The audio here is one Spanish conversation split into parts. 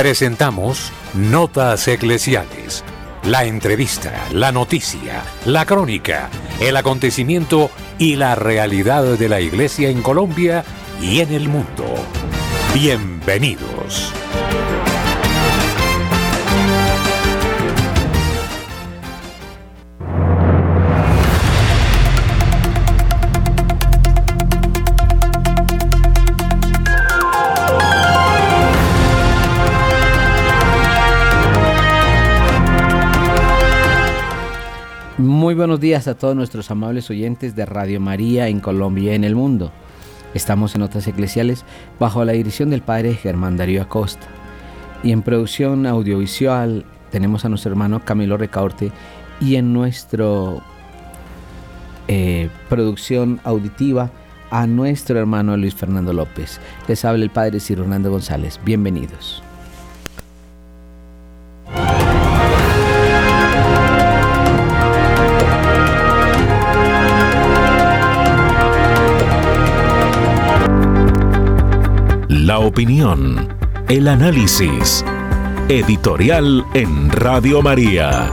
Presentamos Notas Eclesiales. La entrevista, la noticia, la crónica, el acontecimiento y la realidad de la Iglesia en Colombia y en el mundo. Bienvenidos. Buenos días a todos nuestros amables oyentes de Radio María en Colombia y en el mundo. Estamos en Notas Eclesiales bajo la dirección del Padre Germán Darío Acosta. Y en producción audiovisual tenemos a nuestro hermano Camilo Recaurte y en nuestra eh, producción auditiva a nuestro hermano Luis Fernando López. Les habla el Padre Ciro Hernando González. Bienvenidos. La opinión, el análisis. Editorial en Radio María.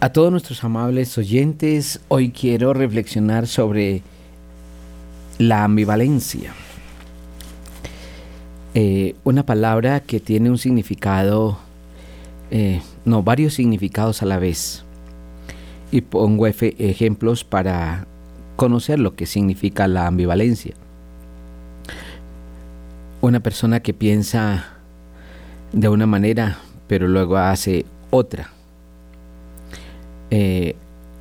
A todos nuestros amables oyentes, hoy quiero reflexionar sobre la ambivalencia. Eh, una palabra que tiene un significado, eh, no, varios significados a la vez y pongo ejemplos para conocer lo que significa la ambivalencia. Una persona que piensa de una manera pero luego hace otra. Eh,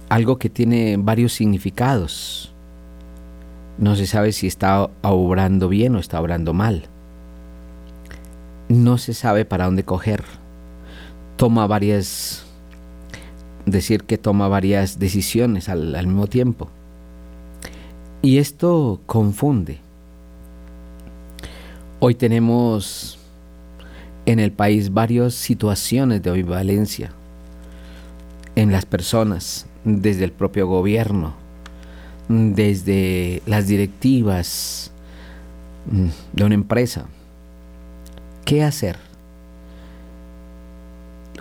algo que tiene varios significados. No se sabe si está obrando bien o está obrando mal. No se sabe para dónde coger. Toma varias decir que toma varias decisiones al, mismo tiempo. Y esto confunde. Hoy tenemos en el país varias situaciones de ambivalencia en las personas, desde el propio gobierno, desde las directivas mm, de una empresa. ¿Qué hacer?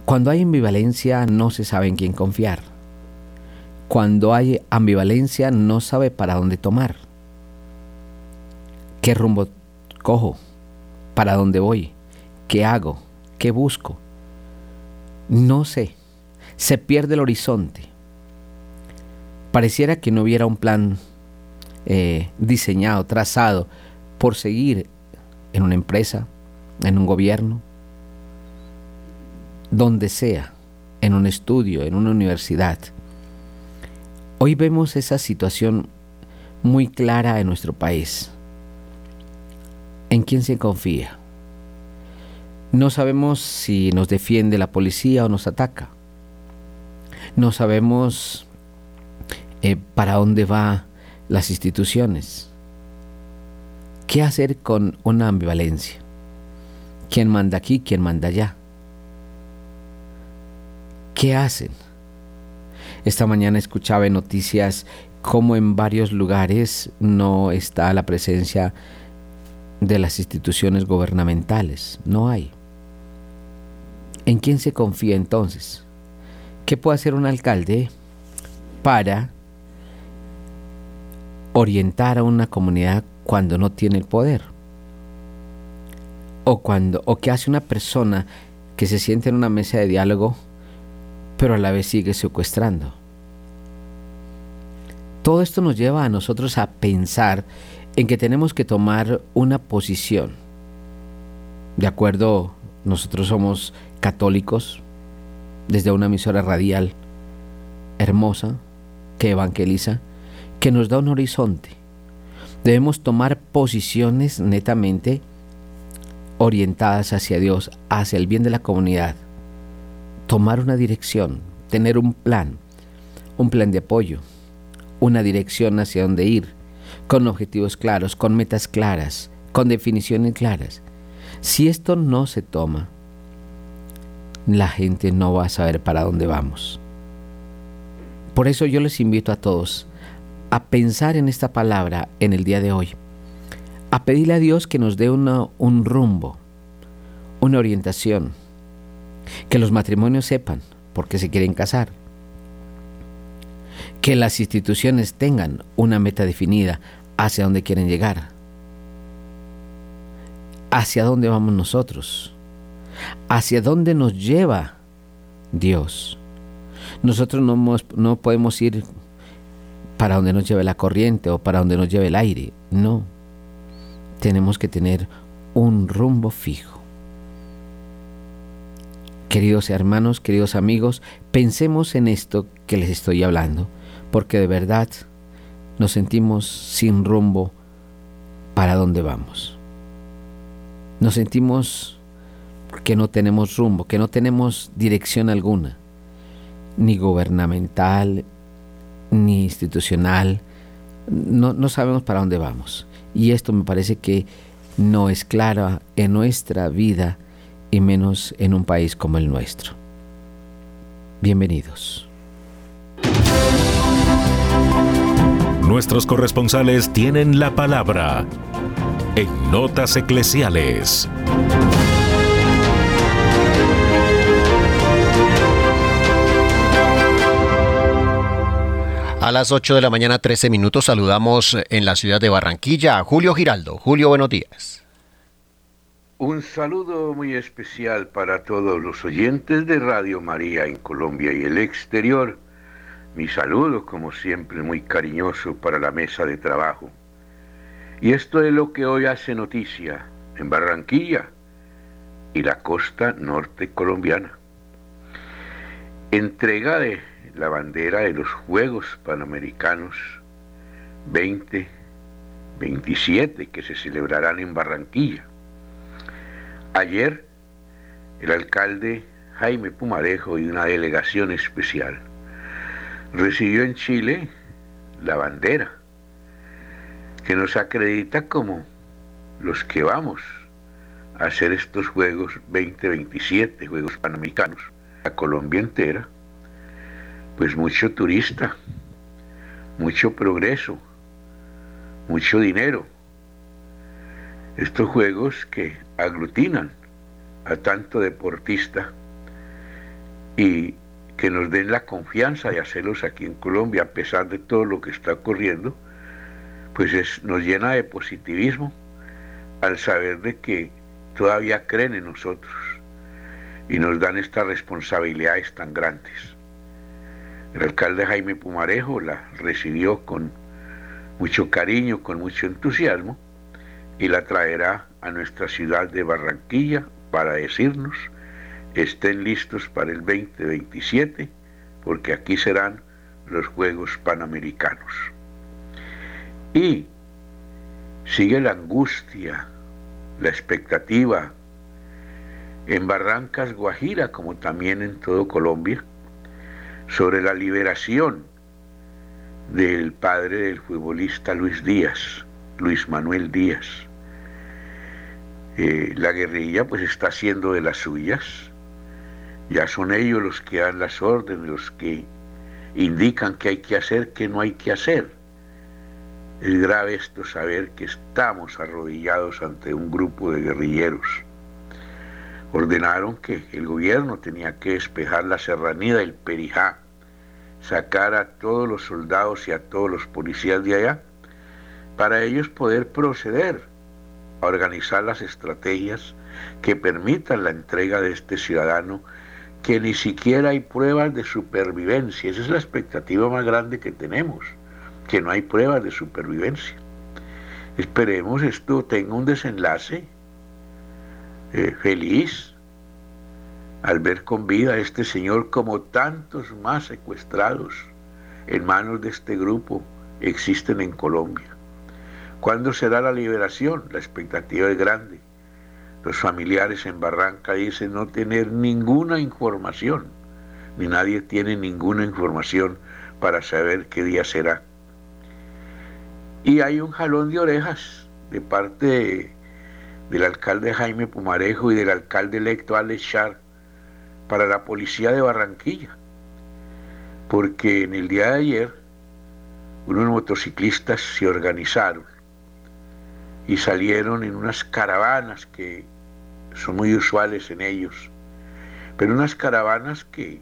Cuando hay ambivalencia no se sabe en quién confiar. Cuando hay ambivalencia no sabe para dónde tomar. ¿Qué rumbo cojo? ¿Para dónde voy? ¿Qué hago? ¿Qué busco? No sé. Se pierde el horizonte. Pareciera que no hubiera un plan eh, diseñado, trazado por seguir en una empresa, en un gobierno, donde sea, en un estudio, en una universidad. Hoy vemos esa situación muy clara en nuestro país. ¿En quién se confía? No sabemos si nos defiende la policía o nos ataca. No sabemos eh, para dónde van las instituciones. ¿Qué hacer con una ambivalencia? ¿Quién manda aquí? ¿Quién manda allá? ¿Qué hacen? Esta mañana escuchaba en noticias cómo en varios lugares no está la presencia de las instituciones gubernamentales. No hay. ¿En quién se confía entonces? ¿Qué puede hacer un alcalde para orientar a una comunidad cuando no tiene el poder? O cuando o qué hace una persona que se siente en una mesa de diálogo pero a la vez sigue secuestrando. Todo esto nos lleva a nosotros a pensar en que tenemos que tomar una posición. De acuerdo, nosotros somos católicos desde una emisora radial hermosa que evangeliza, que nos da un horizonte. Debemos tomar posiciones netamente orientadas hacia Dios, hacia el bien de la comunidad, tomar una dirección, tener un plan, un plan de apoyo, una dirección hacia dónde ir, con objetivos claros, con metas claras, con definiciones claras. Si esto no se toma, la gente no va a saber para dónde vamos. Por eso yo les invito a todos a pensar en esta palabra en el día de hoy, a pedirle a Dios que nos dé un rumbo, una orientación, que los matrimonios sepan por qué se quieren casar, que las instituciones tengan una meta definida hacia dónde quieren llegar, hacia dónde vamos nosotros, hacia dónde nos lleva Dios. Nosotros no, no podemos ir para donde nos lleve la corriente o para donde nos lleve el aire, no. Tenemos que tener un rumbo fijo. Queridos hermanos, queridos amigos, pensemos en esto que les estoy hablando porque de verdad nos sentimos sin rumbo para dónde vamos. Nos sentimos que no tenemos rumbo, que no tenemos dirección alguna, ni gubernamental, ni institucional. No, sabemos para dónde vamos. Y esto me parece que no es claro en nuestra vida y menos en un país como el nuestro. Bienvenidos. Nuestros corresponsales tienen la palabra en Notas Eclesiales. A las 8 de la mañana 13 minutos saludamos en la ciudad de Barranquilla a Julio Giraldo. Julio, buenos días. Un saludo muy especial para todos los oyentes de Radio María en Colombia y el exterior mi saludo, como siempre, muy cariñoso para la mesa de trabajo. Y esto es lo que hoy hace noticia en Barranquilla y la costa norte colombiana. Entrega de la bandera de los Juegos Panamericanos 2027 que se celebrarán en Barranquilla. Ayer, el alcalde Jaime Pumarejo y una delegación especial recibió en Chile la bandera, que nos acredita como los que vamos a hacer estos Juegos 2027, Juegos Panamericanos, a Colombia entera, pues mucho turista, mucho progreso, mucho dinero. Estos juegos que aglutinan a tanto deportista y que nos den la confianza de hacerlos aquí en Colombia a pesar de todo lo que está ocurriendo, pues nos llena de positivismo al saber de que todavía creen en nosotros y nos dan estas responsabilidades tan grandes. El alcalde Jaime Pumarejo la recibió con mucho cariño, con mucho entusiasmo y la traerá a nuestra ciudad de Barranquilla para decirnos estén listos para el 2027, porque aquí serán los Juegos Panamericanos. Y sigue la angustia, la expectativa en Barrancas, Guajira, como también en todo Colombia, sobre la liberación del padre del futbolista Luis Díaz, Luis Manuel Díaz. Eh, la guerrilla pues está haciendo de las suyas, ya son ellos los que dan las órdenes, los que indican qué hay que hacer, qué no hay que hacer. Es grave esto saber que estamos arrodillados ante un grupo de guerrilleros. Ordenaron que el gobierno tenía que despejar la serranía del Perijá, sacar a todos los soldados y a todos los policías de allá, para ellos poder proceder a organizar las estrategias que permitan la entrega de este ciudadano que ni siquiera hay pruebas de supervivencia. Esa es la expectativa más grande que tenemos, que no hay pruebas de supervivencia. Esperemos esto tenga un desenlace eh, feliz al ver con vida a este señor como tantos más secuestrados en manos de este grupo existen en Colombia. ¿Cuándo será la liberación? La expectativa es grande. Los familiares en Barranca dicen no tener ninguna información, ni nadie tiene ninguna información para saber qué día será. Y hay un jalón de orejas de parte del alcalde Jaime Pumarejo y del alcalde electo Alex Char para la policía de Barranquilla, porque en el día de ayer unos motociclistas se organizaron y salieron en unas caravanas que son muy usuales en ellos, pero unas caravanas que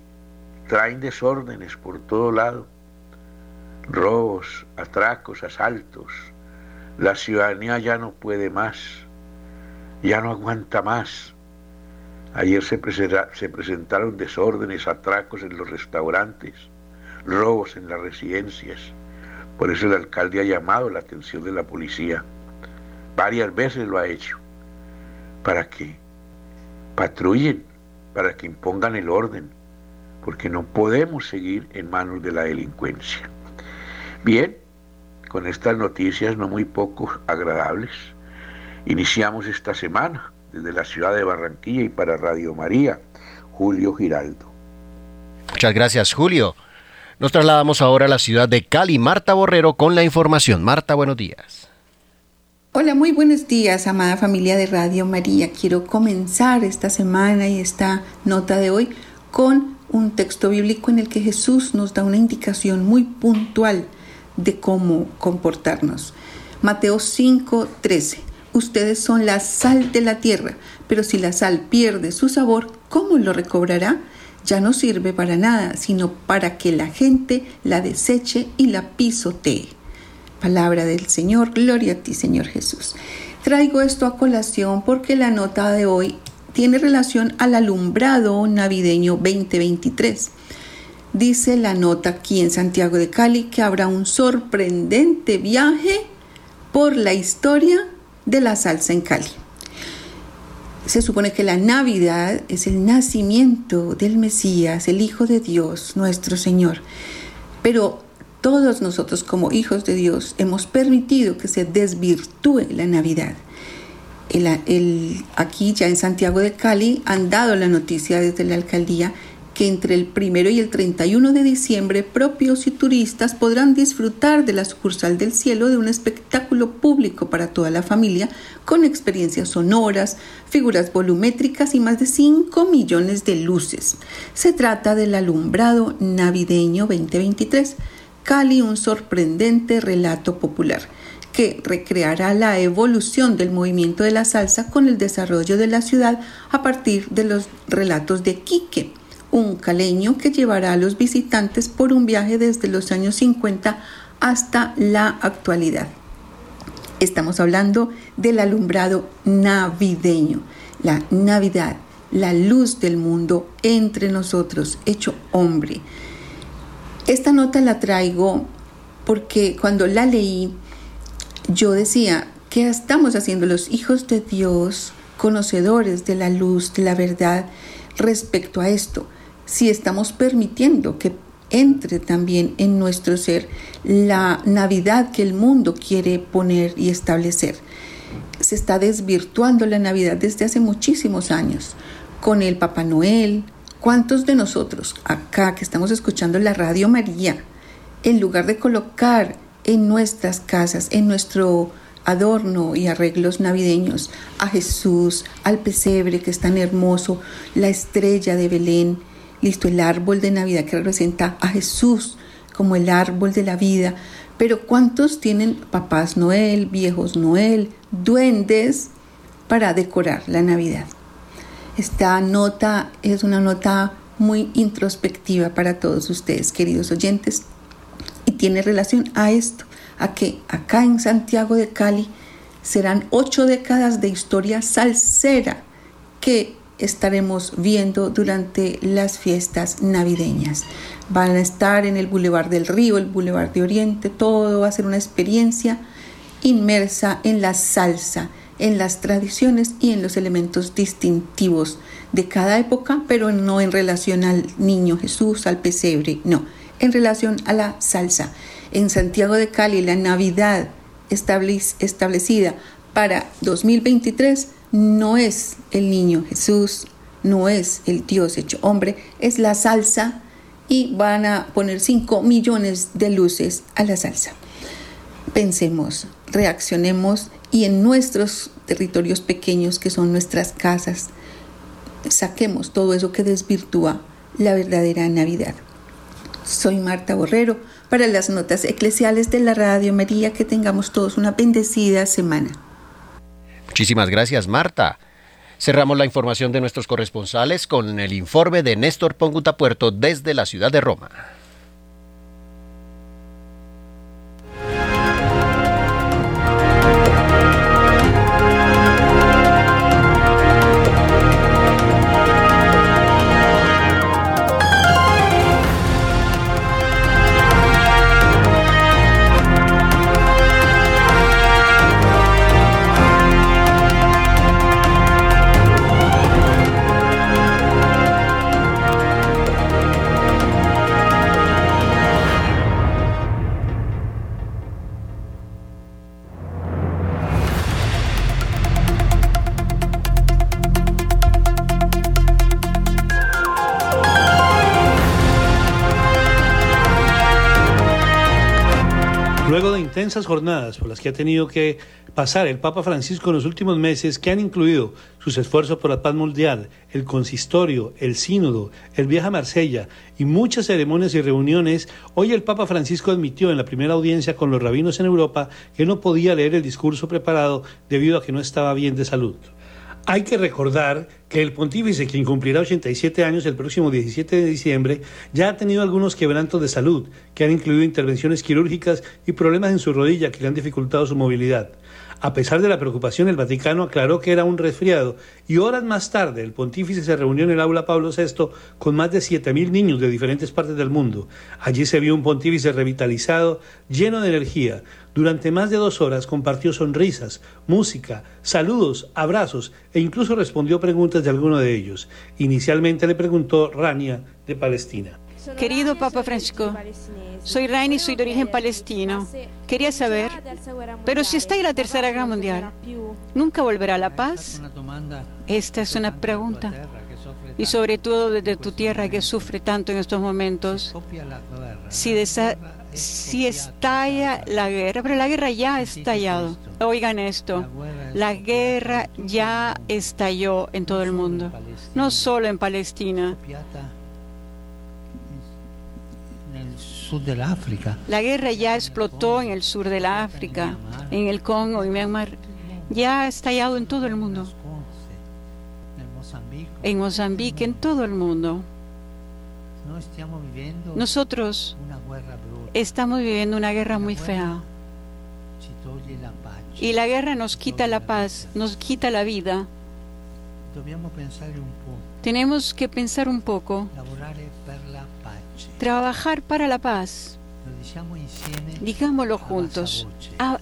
traen desórdenes por todo lado, robos, atracos, asaltos. La ciudadanía ya no puede más, ya no aguanta más. Ayer se, se presentaron desórdenes, atracos en los restaurantes, robos en las residencias. Por eso el alcalde ha llamado la atención de la policía. Varias veces lo ha hecho. Para que patrullen, para que impongan el orden, porque no podemos seguir en manos de la delincuencia. Bien, con estas noticias no muy poco agradables, iniciamos esta semana desde la ciudad de Barranquilla y para Radio María, Julio Giraldo. Muchas gracias, Julio. Nos trasladamos ahora a la ciudad de Cali. Marta Borrero con la información. Marta, buenos días. Hola, muy buenos días, amada familia de Radio María. Quiero comenzar esta semana y esta nota de hoy con un texto bíblico en el que Jesús nos da una indicación muy puntual de cómo comportarnos. Mateo 5, 13. Ustedes son la sal de la tierra, pero si la sal pierde su sabor, ¿cómo lo recobrará? Ya no sirve para nada, sino para que la gente la deseche y la pisotee. Palabra del Señor, gloria a ti Señor Jesús. Traigo esto a colación porque la nota de hoy tiene relación al alumbrado navideño 2023. Dice la nota aquí en Santiago de Cali que habrá un sorprendente viaje por la historia de la salsa en Cali. Se supone que la Navidad es el nacimiento del Mesías, el Hijo de Dios, nuestro Señor. Pero todos nosotros como hijos de Dios hemos permitido que se desvirtúe la Navidad. aquí ya en Santiago de Cali han dado la noticia desde la alcaldía que entre el primero y el 31 de diciembre propios y turistas podrán disfrutar de la sucursal del cielo de un espectáculo público para toda la familia con experiencias sonoras, figuras volumétricas y más de 5 millones de luces. Se trata del alumbrado navideño 2023 Cali un sorprendente relato popular que recreará la evolución del movimiento de la salsa con el desarrollo de la ciudad a partir de los relatos de Quique, un caleño que llevará a los visitantes por un viaje desde los años 50 hasta la actualidad. Estamos hablando del alumbrado navideño, la Navidad, la luz del mundo entre nosotros, hecho hombre. Esta nota la traigo porque cuando la leí, yo decía, ¿qué estamos haciendo los hijos de Dios, conocedores de la luz, de la verdad, respecto a esto? Si estamos permitiendo que entre también en nuestro ser la Navidad que el mundo quiere poner y establecer. Se está desvirtuando la Navidad desde hace muchísimos años, con el Papá Noel, ¿Cuántos de nosotros acá que estamos escuchando la radio María, en lugar de colocar en nuestras casas, en nuestro adorno y arreglos navideños a Jesús, al pesebre que es tan hermoso, la estrella de Belén, listo, el árbol de Navidad que representa a Jesús como el árbol de la vida, pero ¿cuántos tienen papás Noel, viejos Noel, duendes para decorar la Navidad? Esta nota es una nota muy introspectiva para todos ustedes, queridos oyentes, y tiene relación a esto, a que acá en Santiago de Cali serán ocho décadas de historia salsera que estaremos viendo durante las fiestas navideñas. Van a estar en el Boulevard del Río, el Boulevard de Oriente, todo va a ser una experiencia inmersa en la salsa en las tradiciones y en los elementos distintivos de cada época, pero no en relación al niño Jesús, al pesebre, no, en relación a la salsa. En Santiago de Cali, la Navidad establecida para 2023 no es el niño Jesús, no es el Dios hecho hombre, es la salsa y van a poner 5 millones de luces a la salsa. Pensemos, reaccionemos y en nuestros territorios pequeños que son nuestras casas, saquemos todo eso que desvirtúa la verdadera Navidad. Soy Marta Borrero para las notas eclesiales de la Radio María. Que tengamos todos una bendecida semana. Muchísimas gracias, Marta. Cerramos la información de nuestros corresponsales con el informe de Néstor Ponguta Puerto desde la ciudad de Roma. Intensas jornadas por las que ha tenido que pasar el Papa Francisco en los últimos meses, que han incluido sus esfuerzos por la paz mundial, el consistorio, el sínodo, el viaje a Marsella y muchas ceremonias y reuniones, hoy el Papa Francisco admitió en la primera audiencia con los rabinos en Europa que no podía leer el discurso preparado debido a que no estaba bien de salud. Hay que recordar que el pontífice, quien cumplirá 87 años el próximo 17 de diciembre, ya ha tenido algunos quebrantos de salud, que han incluido intervenciones quirúrgicas y problemas en su rodilla que le han dificultado su movilidad. A pesar de la preocupación, el Vaticano aclaró que era un resfriado y horas más tarde el pontífice se reunió en el aula Pablo VI con más de 7.000 niños de diferentes partes del mundo. Allí se vio un pontífice revitalizado, lleno de energía. Durante más de dos horas compartió sonrisas, música, saludos, abrazos e incluso respondió preguntas de alguno de ellos. Inicialmente le preguntó Rania de Palestina. Querido Papa Francisco, soy Raini y soy de origen palestino. Quería saber, pero si está en la Tercera Guerra Mundial, ¿nunca volverá la paz? Esta es una pregunta. Y sobre todo desde tu tierra que sufre tanto en estos momentos, si, si estalla la guerra, pero la guerra ya ha estallado. Oigan esto, la guerra ya estalló en todo el mundo, no solo en Palestina. La guerra ya explotó en el sur de la África, en el Congo, en Myanmar. Ya ha estallado en todo el mundo. En Mozambique, en todo el mundo. Nosotros estamos viviendo una guerra muy fea. Y la guerra nos quita la paz, nos quita la vida. Tenemos que pensar un poco trabajar para la paz. Digámoslo juntos,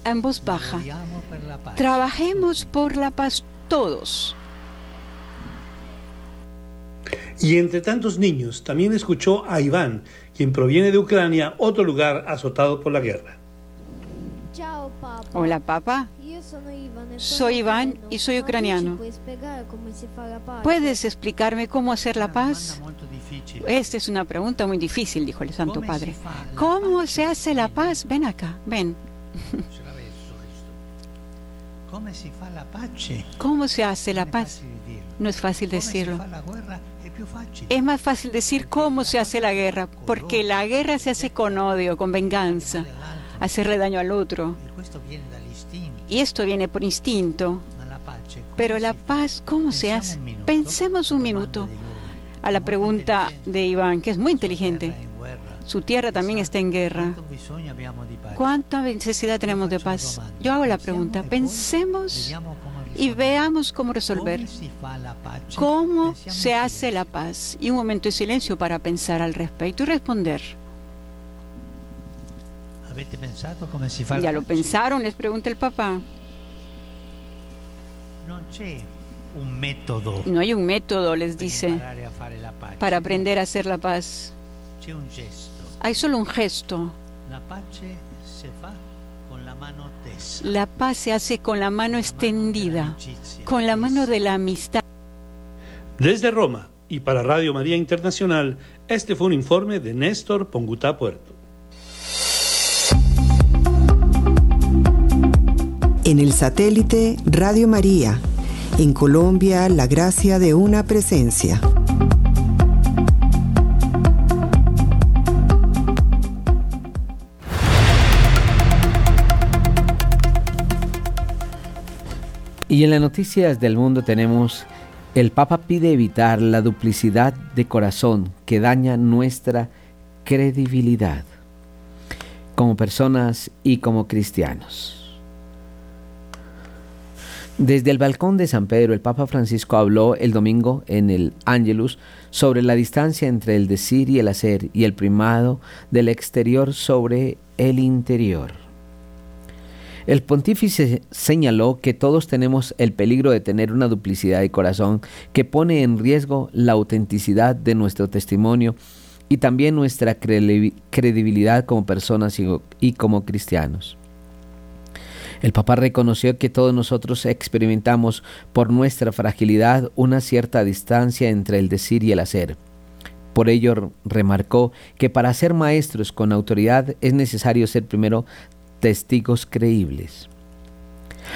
en voz baja. Trabajemos por la paz todos. Y entre tantos niños, también escuchó a Iván, quien proviene de Ucrania, otro lugar azotado por la guerra. Hola, papá. Soy Iván y soy ucraniano. ¿Puedes explicarme cómo hacer la paz? Esta es una pregunta muy difícil, dijo el Santo Padre. ¿Cómo se hace la paz? Ven acá, ven. ¿Cómo se hace la paz? No es fácil decirlo. Es más fácil decir cómo se hace la guerra, porque la guerra se hace con odio, con venganza, hacerle daño al otro. Y esto viene por instinto. Pero la paz, ¿cómo se hace? Pensemos un minuto a la pregunta de Iván, que es muy inteligente. Su tierra también está en guerra. ¿Cuánta necesidad tenemos de paz? Yo hago la pregunta. Pensemos y veamos cómo resolver. ¿Cómo se hace la paz? Y un momento de silencio para pensar al respecto y responder. ¿Ya lo pensaron? Les pregunta el papá. No hay un método, les dice, para aprender a hacer la paz. Hay solo un gesto. La paz se hace con la mano extendida, con la mano de la amistad. Desde Roma y para Radio María Internacional, este fue un informe de Néstor Pongutá Puerto. En el satélite Radio María en Colombia, la gracia de una presencia. Y en las noticias del mundo tenemos, el Papa pide evitar la duplicidad de corazón que daña nuestra credibilidad como personas y como cristianos. Desde el balcón de San Pedro, el Papa Francisco habló el domingo en el Angelus sobre la distancia entre el decir y el hacer y el primado del exterior sobre el interior. El pontífice señaló que todos tenemos el peligro de tener una duplicidad de corazón que pone en riesgo la autenticidad de nuestro testimonio y también nuestra credibilidad como personas y como cristianos. El Papa reconoció que todos nosotros experimentamos por nuestra fragilidad una cierta distancia entre el decir y el hacer. Por ello remarcó que para ser maestros con autoridad es necesario ser primero testigos creíbles.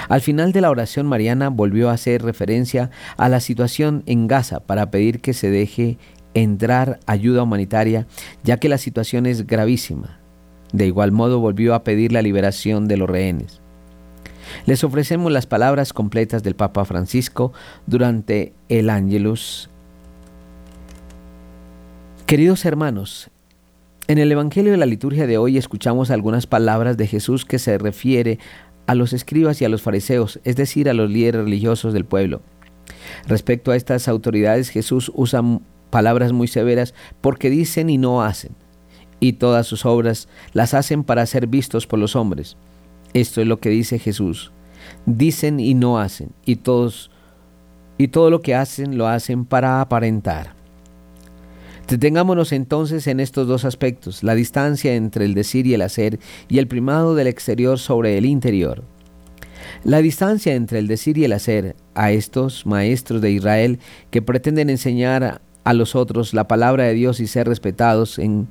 Al final de la oración mariana volvió a hacer referencia a la situación en Gaza para pedir que se deje entrar ayuda humanitaria, ya que la situación es gravísima. De igual modo volvió a pedir la liberación de los rehenes. Les ofrecemos las palabras completas del Papa Francisco durante el Ángelus. Queridos hermanos, en el Evangelio de la liturgia de hoy escuchamos algunas palabras de Jesús que se refiere a los escribas y a los fariseos, es decir, a los líderes religiosos del pueblo. Respecto a estas autoridades, Jesús usa palabras muy severas porque dicen y no hacen, y todas sus obras las hacen para ser vistos por los hombres. Esto es lo que dice Jesús. Dicen y no hacen, y todos y todo lo que hacen lo hacen para aparentar. Detengámonos entonces en estos dos aspectos, la distancia entre el decir y el hacer y el primado del exterior sobre el interior. La distancia entre el decir y el hacer a estos maestros de Israel que pretenden enseñar a los otros la palabra de Dios y ser respetados en,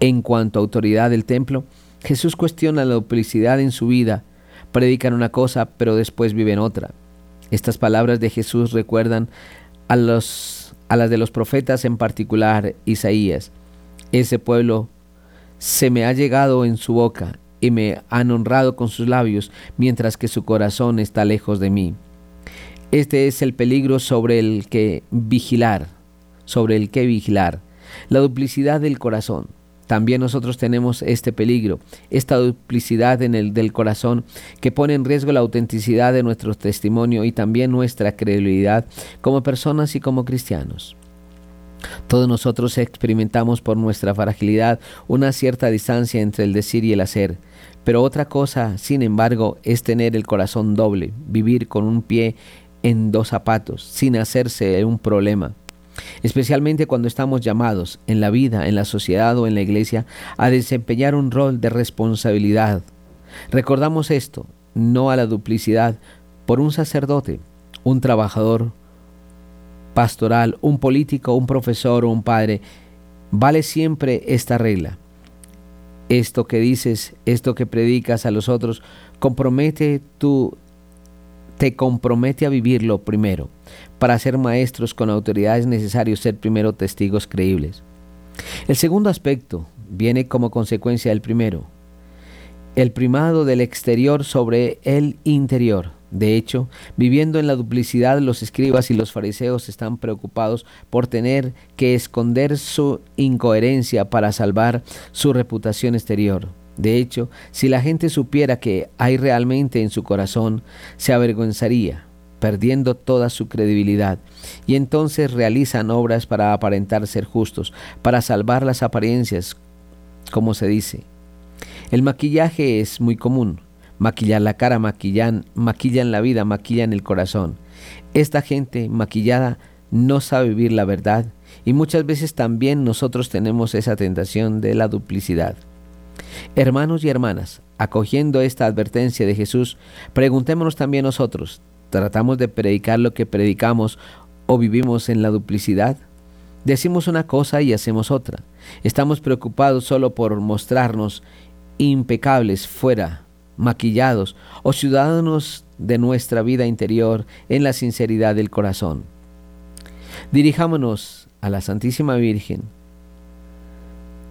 en cuanto a autoridad del templo, Jesús cuestiona la duplicidad en su vida, predican una cosa pero después viven otra. Estas palabras de Jesús recuerdan a, los, a las de los profetas, en particular Isaías. Ese pueblo se me ha llegado en su boca y me han honrado con sus labios, mientras que su corazón está lejos de mí. Este es el peligro sobre el que vigilar, sobre el que vigilar, la duplicidad del corazón. También nosotros tenemos este peligro, esta duplicidad en el del corazón que pone en riesgo la autenticidad de nuestro testimonio y también nuestra credibilidad como personas y como cristianos. Todos nosotros experimentamos por nuestra fragilidad una cierta distancia entre el decir y el hacer, pero otra cosa, sin embargo, es tener el corazón doble, vivir con un pie en dos zapatos, sin hacerse un problema especialmente cuando estamos llamados en la vida, en la sociedad o en la iglesia a desempeñar un rol de responsabilidad. Recordamos esto, no a la duplicidad, por un sacerdote, un trabajador pastoral, un político, un profesor o un padre. Vale siempre esta regla. Esto que dices, esto que predicas a los otros, compromete tu te compromete a vivirlo primero. Para ser maestros con autoridad es necesario ser primero testigos creíbles. El segundo aspecto viene como consecuencia del primero, el primado del exterior sobre el interior. De hecho, viviendo en la duplicidad, los escribas y los fariseos están preocupados por tener que esconder su incoherencia para salvar su reputación exterior. De hecho, si la gente supiera que hay realmente en su corazón, se avergonzaría, perdiendo toda su credibilidad, y entonces realizan obras para aparentar ser justos, para salvar las apariencias, como se dice. El maquillaje es muy común. Maquillar la cara, maquillan, maquillan la vida, maquillan el corazón. Esta gente maquillada no sabe vivir la verdad y muchas veces también nosotros tenemos esa tentación de la duplicidad. Hermanos y hermanas, acogiendo esta advertencia de Jesús, preguntémonos también nosotros, ¿tratamos de predicar lo que predicamos o vivimos en la duplicidad? Decimos una cosa y hacemos otra. Estamos preocupados solo por mostrarnos impecables fuera, maquillados o ciudadanos de nuestra vida interior en la sinceridad del corazón. Dirijámonos a la Santísima Virgen,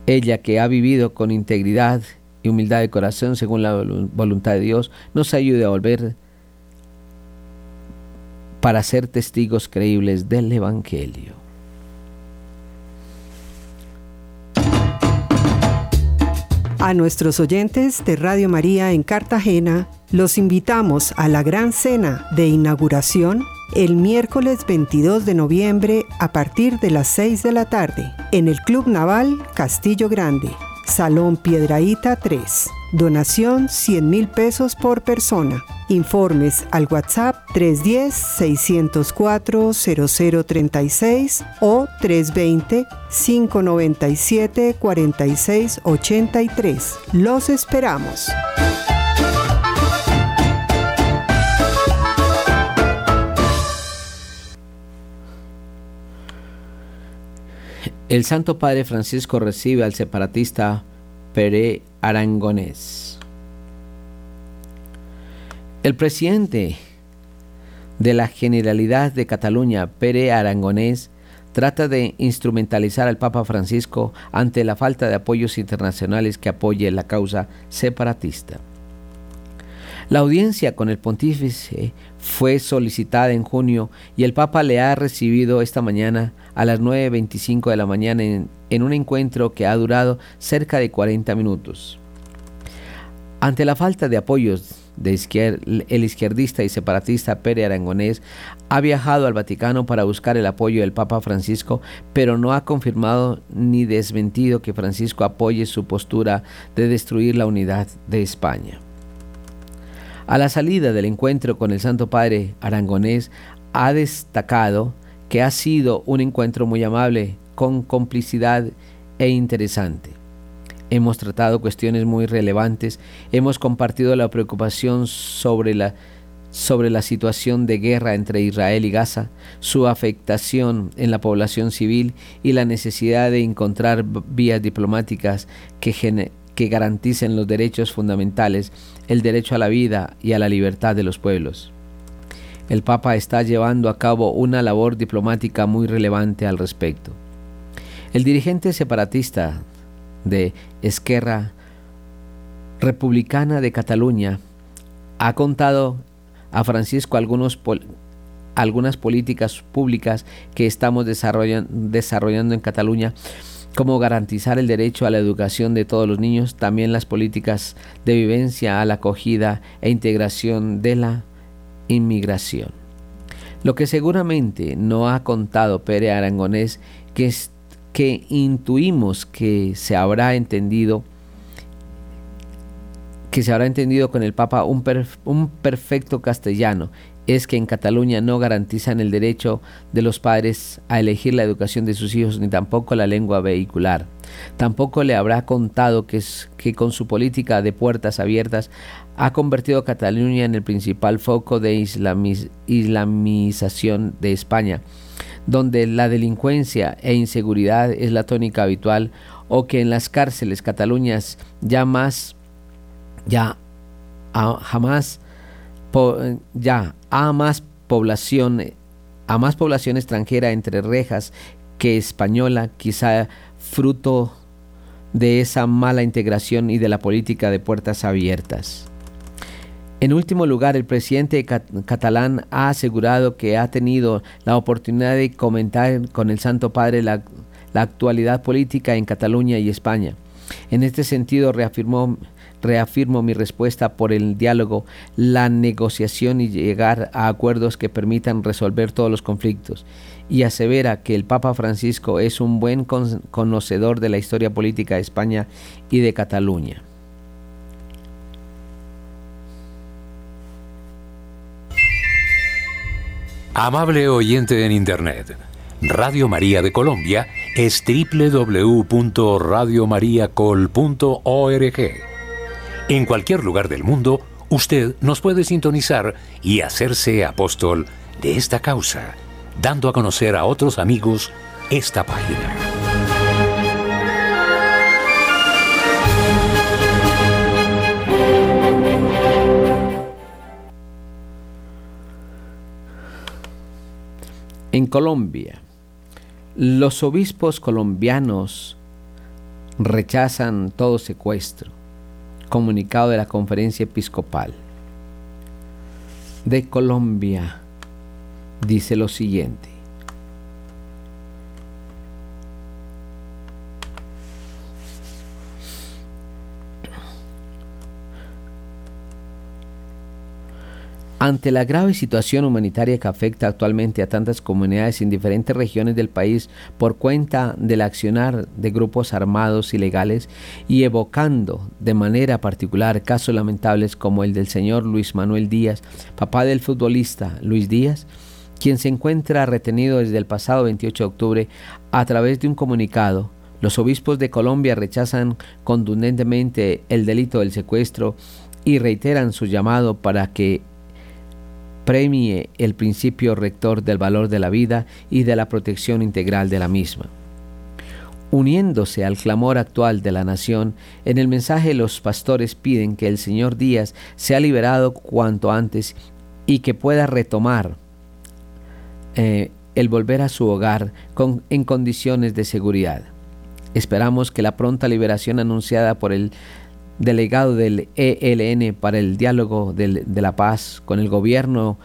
ella que ha vivido con integridad y humildad de corazón según la voluntad de Dios, nos ayude a volver para ser testigos creíbles del Evangelio. A nuestros oyentes de Radio María en Cartagena, los invitamos a la gran cena de inauguración el miércoles 22 de noviembre a partir de las 6 de la tarde en el Club Naval Castillo Grande, Salón Piedraíta 3. Donación 100 mil pesos por persona. Informes al WhatsApp 310-604-0036 o 320-597-4683. Los esperamos. El Santo Padre Francisco recibe al separatista Pere Arangonés. El presidente de la Generalidad de Cataluña, Pere Arangonés, trata de instrumentalizar al Papa Francisco ante la falta de apoyos internacionales que apoye la causa separatista. La audiencia con el pontífice fue solicitada en junio y el Papa le ha recibido esta mañana a las 9.25 de la mañana en, un encuentro que ha durado cerca de 40 minutos. Ante la falta de apoyos de el izquierdista y separatista Pere Aragonés ha viajado al Vaticano para buscar el apoyo del Papa Francisco, pero no ha confirmado ni desmentido que Francisco apoye su postura de destruir la unidad de España. A la salida del encuentro con el Santo Padre Arangonés ha destacado que ha sido un encuentro muy amable, con complicidad e interesante. Hemos tratado cuestiones muy relevantes, hemos compartido la preocupación sobre la, sobre la situación de guerra entre Israel y Gaza, su afectación en la población civil y la necesidad de encontrar vías diplomáticas que, que garanticen los derechos fundamentales, el derecho a la vida y a la libertad de los pueblos. El Papa está llevando a cabo una labor diplomática muy relevante al respecto. El dirigente separatista de Esquerra Republicana de Cataluña ha contado a Francisco algunos algunas políticas públicas que estamos desarrollando en Cataluña cómo garantizar el derecho a la educación de todos los niños, también las políticas de vivencia a la acogida e integración de la inmigración. Lo que seguramente no ha contado Pere Arangonés, que, es, que intuimos que se habrá entendido que se habrá entendido con el Papa un, un perfecto castellano es que en Cataluña no garantizan el derecho de los padres a elegir la educación de sus hijos ni tampoco la lengua vehicular. Tampoco le habrá contado que, es, que con su política de puertas abiertas ha convertido a Cataluña en el principal foco de islamización de España, donde la delincuencia e inseguridad es la tónica habitual o que en las cárceles Cataluñas ya más ya jamás ya a más población, a más población extranjera entre rejas que española, quizá fruto de esa mala integración y de la política de puertas abiertas. En último lugar, el presidente catalán ha asegurado que ha tenido la oportunidad de comentar con el Santo Padre la, la actualidad política en Cataluña y España. En este sentido, reafirmó reafirmo mi respuesta por el diálogo, la negociación y llegar a acuerdos que permitan resolver todos los conflictos, y asevera que el Papa Francisco es un buen conocedor de la historia política de España y de Cataluña. Amable oyente en Internet, Radio María de Colombia es www.radiomariacol.org en cualquier lugar del mundo, usted nos puede sintonizar y hacerse apóstol de esta causa, dando a conocer a otros amigos esta página. En Colombia, los obispos colombianos rechazan todo secuestro comunicado de la Conferencia Episcopal de Colombia. dice lo siguiente. Ante la grave situación humanitaria que afecta actualmente a tantas comunidades en diferentes regiones del país por cuenta del accionar de grupos armados ilegales y evocando de manera particular casos lamentables como el del señor Luis Manuel Díaz, papá del futbolista Luis Díaz, quien se encuentra retenido desde el pasado 28 de octubre a través de un comunicado, los obispos de Colombia rechazan contundentemente el delito del secuestro y reiteran su llamado para que premie el principio rector del valor de la vida y de la protección integral de la misma. Uniéndose al clamor actual de la nación, en el mensaje los pastores piden que el señor Díaz sea liberado cuanto antes y que pueda retomar eh, el volver a su hogar con, en condiciones de seguridad. Esperamos que la pronta liberación anunciada por el delegado del ELN para el diálogo de la paz con el gobierno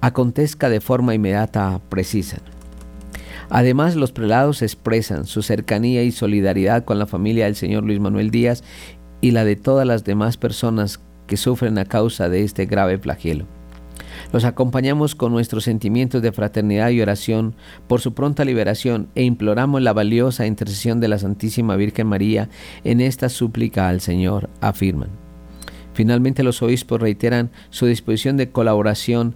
acontezca de forma inmediata precisa. Además, los prelados expresan su cercanía y solidaridad con la familia del señor Luis Manuel Díaz y la de todas las demás personas que sufren a causa de este grave flagelo. Los acompañamos con nuestros sentimientos de fraternidad y oración por su pronta liberación e imploramos la valiosa intercesión de la Santísima Virgen María en esta súplica al Señor, afirman. Finalmente los obispos reiteran su disposición de colaboración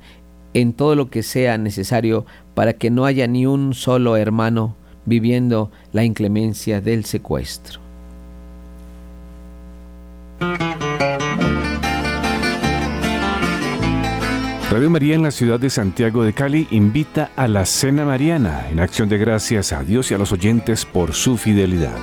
en todo lo que sea necesario para que no haya ni un solo hermano viviendo la inclemencia del secuestro. Radio María en la ciudad de Santiago de Cali invita a la Cena Mariana en acción de gracias a Dios y a los oyentes por su fidelidad.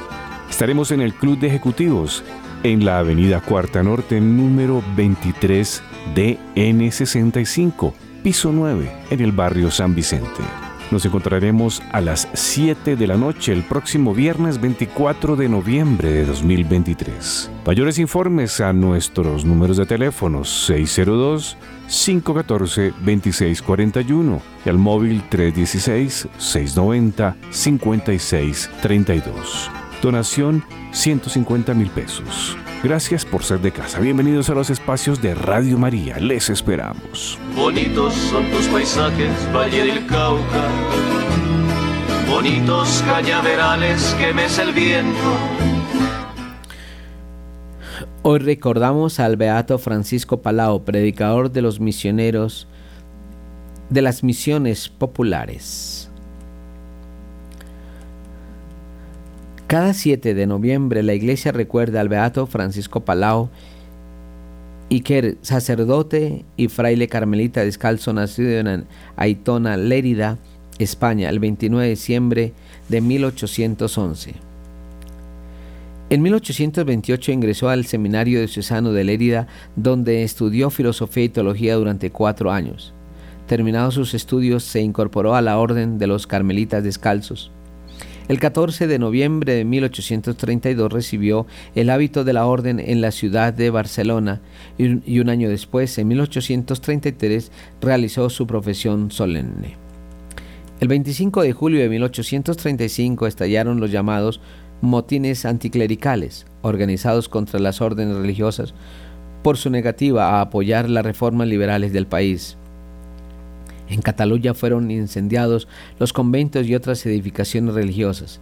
Estaremos en el Club de Ejecutivos en la Avenida Cuarta Norte número 23 DN65, piso 9, en el barrio San Vicente. Nos encontraremos a las 7 de la noche el próximo viernes 24 de noviembre de 2023. Mayores informes a nuestros números de teléfono 602-514-2641 y al móvil 316-690-5632. Donación 150 mil pesos. Gracias por ser de casa. Bienvenidos a los espacios de Radio María. Les esperamos. Bonitos son tus paisajes, Valle del Cauca. Bonitos cañaverales que mece el viento. Hoy recordamos al beato Francisco Palao, predicador de los misioneros de las misiones populares. Cada 7 de noviembre la iglesia recuerda al beato Francisco Palau Iker, sacerdote y fraile carmelita descalzo nacido en Aitona, Lérida, España, el 29 de diciembre de 1811. En 1828 ingresó al seminario de Susano de Lérida, donde estudió filosofía y teología durante cuatro años. Terminados sus estudios, se incorporó a la orden de los carmelitas descalzos. El 14 de noviembre de 1832 recibió el hábito de la orden en la ciudad de Barcelona y un año después, en 1833, realizó su profesión solemne. El 25 de julio de 1835 estallaron los llamados motines anticlericales, organizados contra las órdenes religiosas por su negativa a apoyar las reformas liberales del país. En Cataluña fueron incendiados los conventos y otras edificaciones religiosas.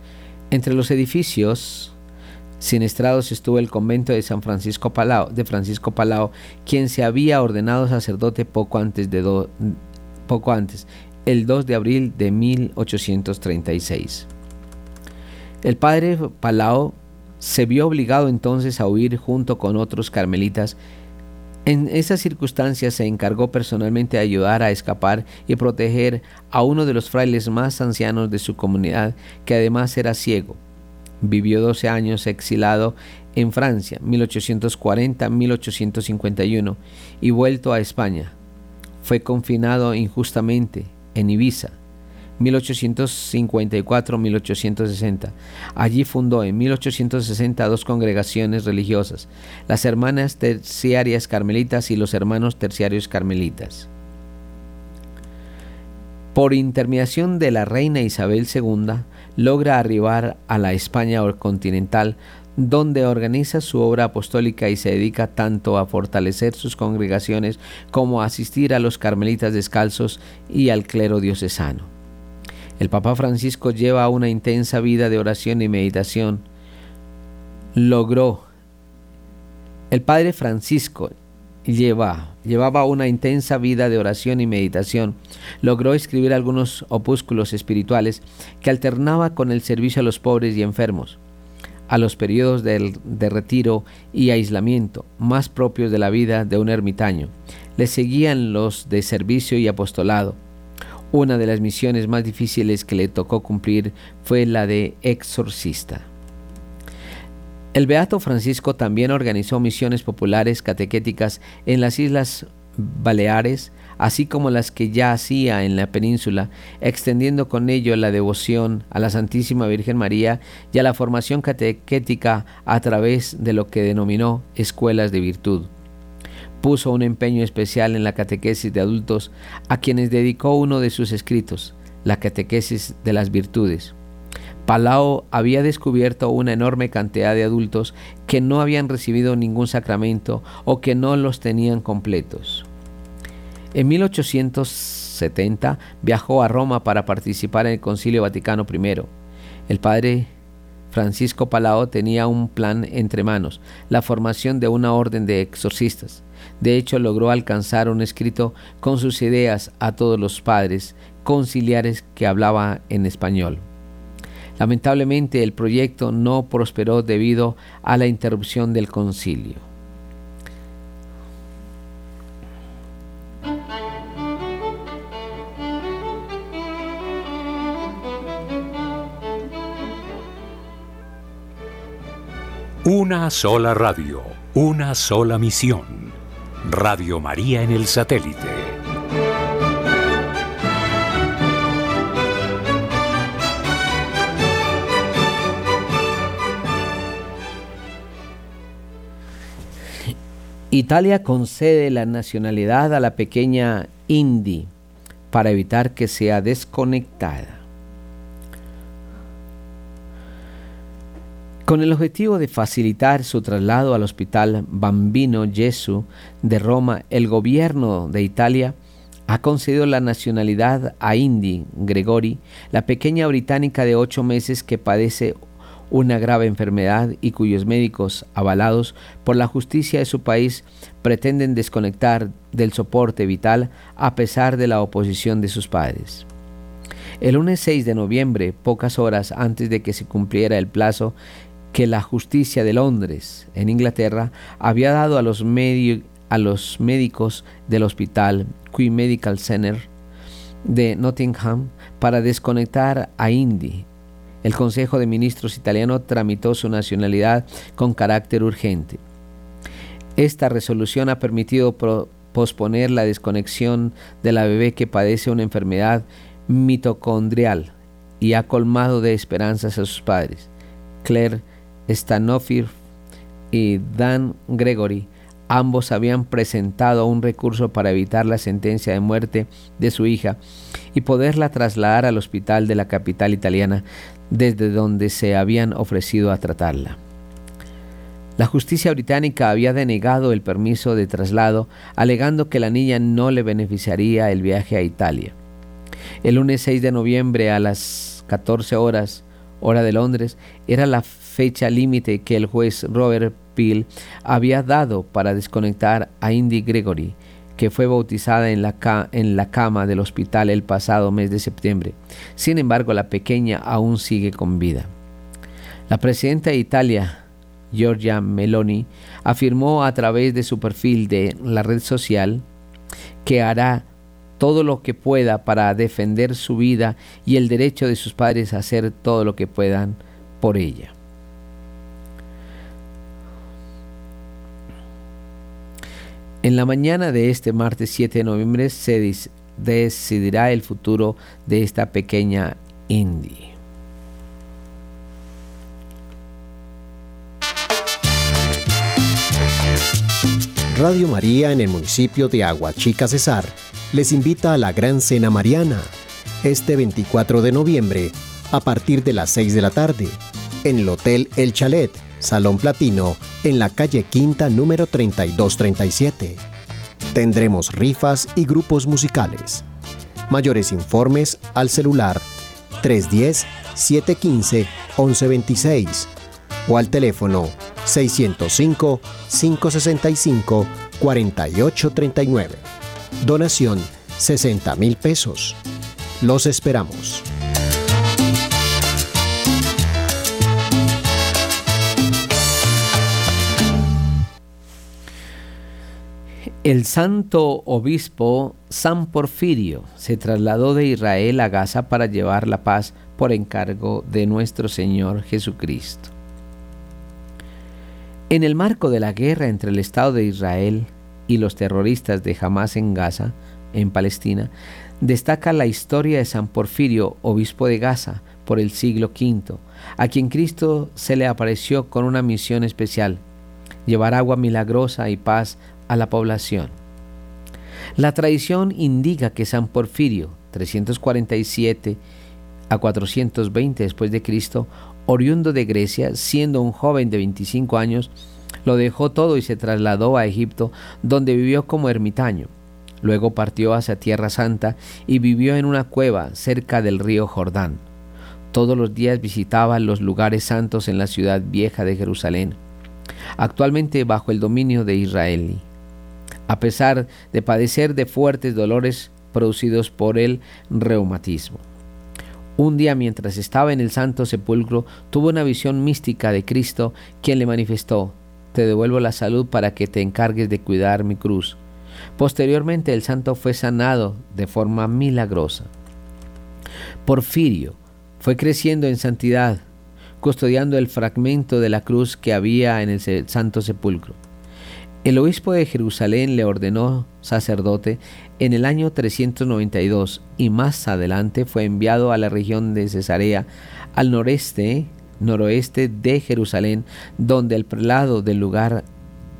Entre los edificios siniestrados estuvo el convento de San Francisco Palao, de Francisco Palao, quien se había ordenado sacerdote poco antes de poco antes, el 2 de abril de 1836. El padre Palao se vio obligado entonces a huir junto con otros carmelitas en esas circunstancias se encargó personalmente de ayudar a escapar y proteger a uno de los frailes más ancianos de su comunidad, que además era ciego. Vivió 12 años exilado en Francia, 1840-1851, y vuelto a España. Fue confinado injustamente en Ibiza, 1854-1860. Allí fundó en 1860 dos congregaciones religiosas, las Hermanas Terciarias Carmelitas y los Hermanos Terciarios Carmelitas. Por intermediación de la reina Isabel II, logra arribar a la España continental, donde organiza su obra apostólica y se dedica tanto a fortalecer sus congregaciones como a asistir a los carmelitas descalzos y al clero diocesano. El Papa Francisco lleva una intensa vida de oración y meditación. Logró. El Padre Francisco lleva, llevaba una intensa vida de oración y meditación. Logró escribir algunos opúsculos espirituales que alternaba con el servicio a los pobres y enfermos, a los periodos de, de retiro y aislamiento más propios de la vida de un ermitaño. Le seguían los de servicio y apostolado. Una de las misiones más difíciles que le tocó cumplir fue la de exorcista. El Beato Francisco también organizó misiones populares catequéticas en las Islas Baleares, así como las que ya hacía en la península, extendiendo con ello la devoción a la Santísima Virgen María y a la formación catequética a través de lo que denominó escuelas de virtud. Puso un empeño especial en la catequesis de adultos, a quienes dedicó uno de sus escritos, la catequesis de las virtudes. Palau había descubierto una enorme cantidad de adultos que no habían recibido ningún sacramento o que no los tenían completos. En 1870 viajó a Roma para participar en el Concilio Vaticano I. El padre Francisco Palau tenía un plan entre manos, la formación de una orden de exorcistas. De hecho, logró alcanzar un escrito con sus ideas a todos los padres conciliares que hablaba en español. Lamentablemente el proyecto no prosperó debido a la interrupción del concilio. Una sola radio, una sola misión. Radio María en el satélite. Italia concede la nacionalidad a la pequeña Indy para evitar que sea desconectada. Con el objetivo de facilitar su traslado al Hospital Bambino Gesù de Roma, el gobierno de Italia ha concedido la nacionalidad a Indy Gregori, la pequeña británica de ocho meses que padece una grave enfermedad y cuyos médicos, avalados por la justicia de su país, pretenden desconectar del soporte vital a pesar de la oposición de sus padres. El lunes 6 de noviembre, pocas horas antes de que se cumpliera el plazo que la justicia de Londres, en Inglaterra, había dado a los, médicos del hospital Queen Medical Center de Nottingham para desconectar a Indy, el Consejo de Ministros italiano tramitó su nacionalidad con carácter urgente. Esta resolución ha permitido posponer la desconexión de la bebé que padece una enfermedad mitocondrial y ha colmado de esperanzas a sus padres. Claire Stanofir y Dan Gregory ambos habían presentado un recurso para evitar la sentencia de muerte de su hija y poderla trasladar al hospital de la capital italiana desde donde se habían ofrecido a tratarla. La justicia británica había denegado el permiso de traslado, alegando que la niña no le beneficiaría el viaje a Italia. El lunes 6 de noviembre a las 14 horas, hora de Londres, era la fecha límite que el juez Robert Peel había dado para desconectar a Indy Gregory, que fue bautizada en la, cama del hospital el pasado mes de septiembre. Sin embargo, la pequeña aún sigue con vida. La presidenta de Italia, Giorgia Meloni, afirmó a través de su perfil de la red social que hará todo lo que pueda para defender su vida y el derecho de sus padres a hacer todo lo que puedan por ella. En la mañana de este martes 7 de noviembre se decidirá el futuro de esta pequeña Indy. Radio María en el municipio de Aguachica Cesar les invita a la Gran Cena Mariana este 24 de noviembre a partir de las 6 de la tarde en el Hotel El Chalet, Salón Platino, en la calle Quinta número 3237. Tendremos rifas y grupos musicales. Mayores informes al celular 310-715-1126 o al teléfono 605-565-4839. Donación 60 mil pesos. Los esperamos. El santo obispo San Porfirio se trasladó de Israel a Gaza para llevar la paz por encargo de nuestro Señor Jesucristo. En el marco de la guerra entre el Estado de Israel y los terroristas de Hamas en Gaza, en Palestina, destaca la historia de San Porfirio, obispo de Gaza, por el siglo V, a quien Cristo se le apareció con una misión especial, llevar agua milagrosa y paz a la población. La tradición indica que San Porfirio, 347 a 420 después de Cristo, oriundo de Grecia, siendo un joven de 25 años, lo dejó todo y se trasladó a Egipto, donde vivió como ermitaño. Luego partió hacia Tierra Santa y vivió en una cueva cerca del río Jordán. Todos los días visitaba los lugares santos en la ciudad vieja de Jerusalén, actualmente bajo el dominio de Israel a pesar de padecer de fuertes dolores producidos por el reumatismo. Un día mientras estaba en el Santo Sepulcro tuvo una visión mística de Cristo quien le manifestó, te devuelvo la salud para que te encargues de cuidar mi cruz. Posteriormente el santo fue sanado de forma milagrosa. Porfirio fue creciendo en santidad, custodiando el fragmento de la cruz que había en el Santo Sepulcro. El obispo de Jerusalén le ordenó sacerdote en el año 392 y más adelante fue enviado a la región de Cesarea, al noreste, noroeste de Jerusalén, donde el prelado del lugar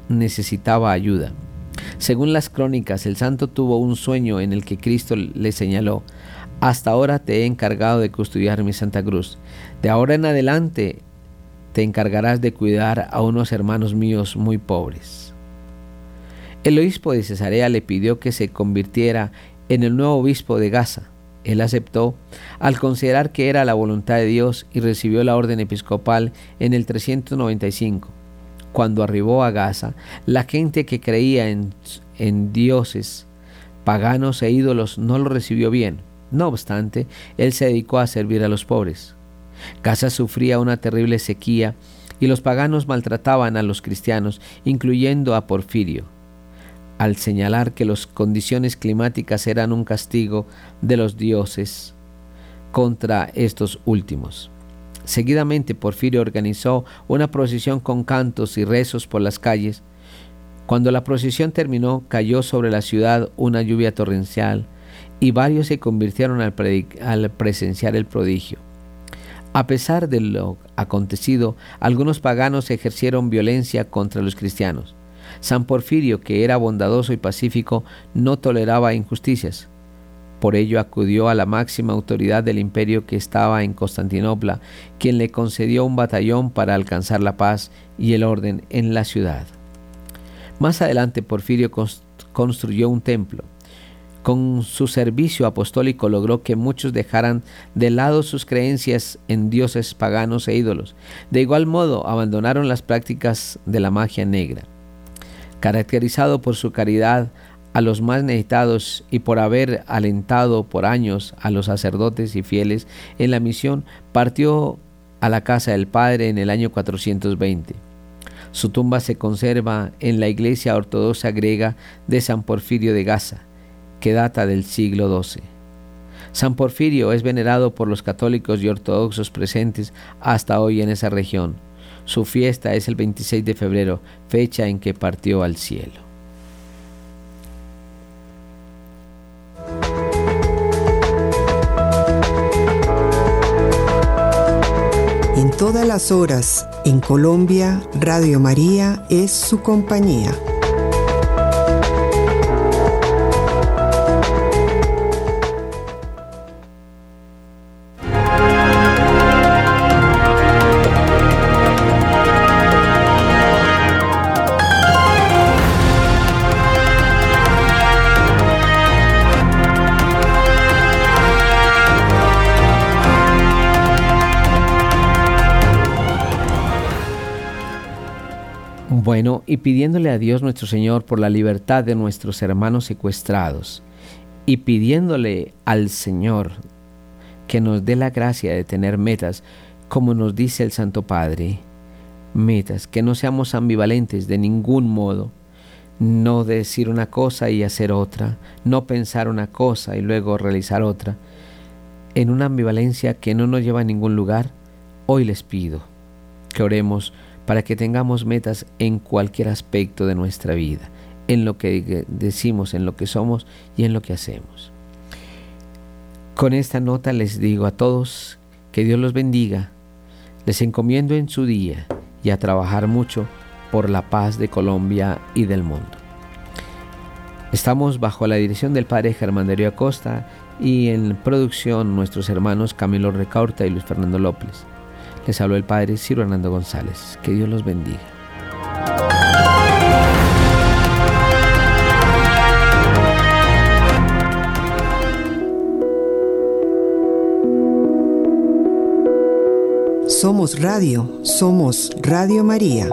necesitaba ayuda. Según las crónicas, el santo tuvo un sueño en el que Cristo le señaló, hasta ahora te he encargado de custodiar mi Santa Cruz. De ahora en adelante te encargarás de cuidar a unos hermanos míos muy pobres. El obispo de Cesarea le pidió que se convirtiera en el nuevo obispo de Gaza. Él aceptó al considerar que era la voluntad de Dios y recibió la orden episcopal en el 395. Cuando arribó a Gaza, la gente que creía en, dioses paganos e ídolos no lo recibió bien. No obstante, él se dedicó a servir a los pobres. Gaza sufría una terrible sequía y los paganos maltrataban a los cristianos, incluyendo a Porfirio al señalar que las condiciones climáticas eran un castigo de los dioses contra estos últimos. Seguidamente Porfirio organizó una procesión con cantos y rezos por las calles. Cuando la procesión terminó, cayó sobre la ciudad una lluvia torrencial y varios se convirtieron al, al presenciar el prodigio. A pesar de lo acontecido, algunos paganos ejercieron violencia contra los cristianos. San Porfirio, que era bondadoso y pacífico, no toleraba injusticias. Por ello acudió a la máxima autoridad del imperio que estaba en Constantinopla, quien le concedió un batallón para alcanzar la paz y el orden en la ciudad. Más adelante Porfirio construyó un templo. Con su servicio apostólico logró que muchos dejaran de lado sus creencias en dioses paganos e ídolos. De igual modo, abandonaron las prácticas de la magia negra caracterizado por su caridad a los más necesitados y por haber alentado por años a los sacerdotes y fieles en la misión, partió a la casa del Padre en el año 420. Su tumba se conserva en la iglesia ortodoxa griega de San Porfirio de Gaza, que data del siglo XII. San Porfirio es venerado por los católicos y ortodoxos presentes hasta hoy en esa región su fiesta es el 26 de febrero, fecha en que partió al cielo. En todas las horas, en Colombia, Radio María es su compañía. Bueno, y pidiéndole a Dios nuestro Señor por la libertad de nuestros hermanos secuestrados y pidiéndole al Señor que nos dé la gracia de tener metas, como nos dice el Santo Padre, metas, que no seamos ambivalentes de ningún modo, no decir una cosa y hacer otra, no pensar una cosa y luego realizar otra, en una ambivalencia que no nos lleva a ningún lugar, hoy les pido que oremos para que tengamos metas en cualquier aspecto de nuestra vida, en lo que decimos, en lo que somos y en lo que hacemos. Con esta nota les digo a todos que Dios los bendiga, les encomiendo en su día y a trabajar mucho por la paz de Colombia y del mundo. Estamos bajo la dirección del padre Germán Darío Acosta y en producción nuestros hermanos Camilo Recaurta y Luis Fernando López. Les el padre Ciro Hernando González. Que Dios los bendiga. Somos Radio, somos Radio María.